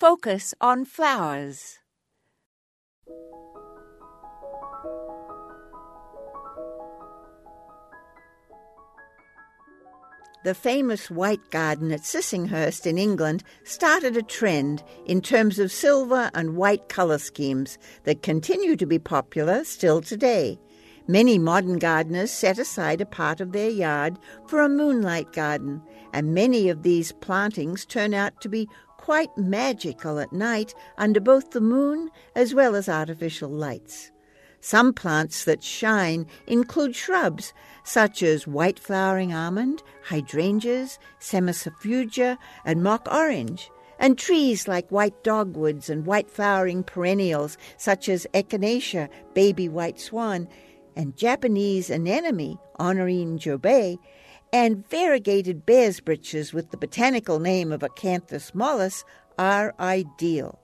Focus on flowers. The famous White Garden at Sissinghurst in England started a trend in terms of silver and white colour schemes that continue to be popular still today. Many modern gardeners set aside a part of their yard for a moonlight garden, and many of these plantings turn out to be quite magical at night under both the moon as well as artificial lights. Some plants that shine include shrubs such as white flowering almond, hydrangeas, cimicifuga, and mock orange, and trees like white dogwoods and white flowering perennials such as echinacea, baby white swan, and Japanese anemone, Honorine Jobert, and variegated bear's breeches with the botanical name of Acanthus mollis are ideal.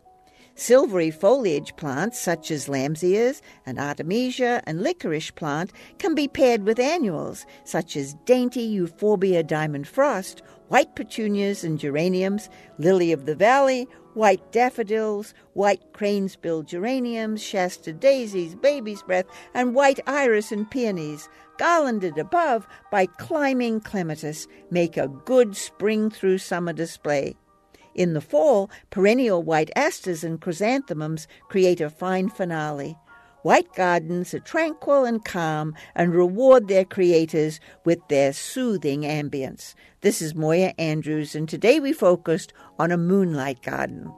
Silvery foliage plants such as lambs ears and artemisia and licorice plant can be paired with annuals such as dainty euphorbia diamond frost, white petunias and geraniums, lily of the valley, white daffodils, white cranesbill geraniums, Shasta daisies, baby's breath, and white iris and peonies, garlanded above by climbing clematis, make a good spring through summer display. In the fall, perennial white asters and chrysanthemums create a fine finale. White gardens are tranquil and calm and reward their creators with their soothing ambience. This is Moya Andrews, and today we focused on a moonlight garden.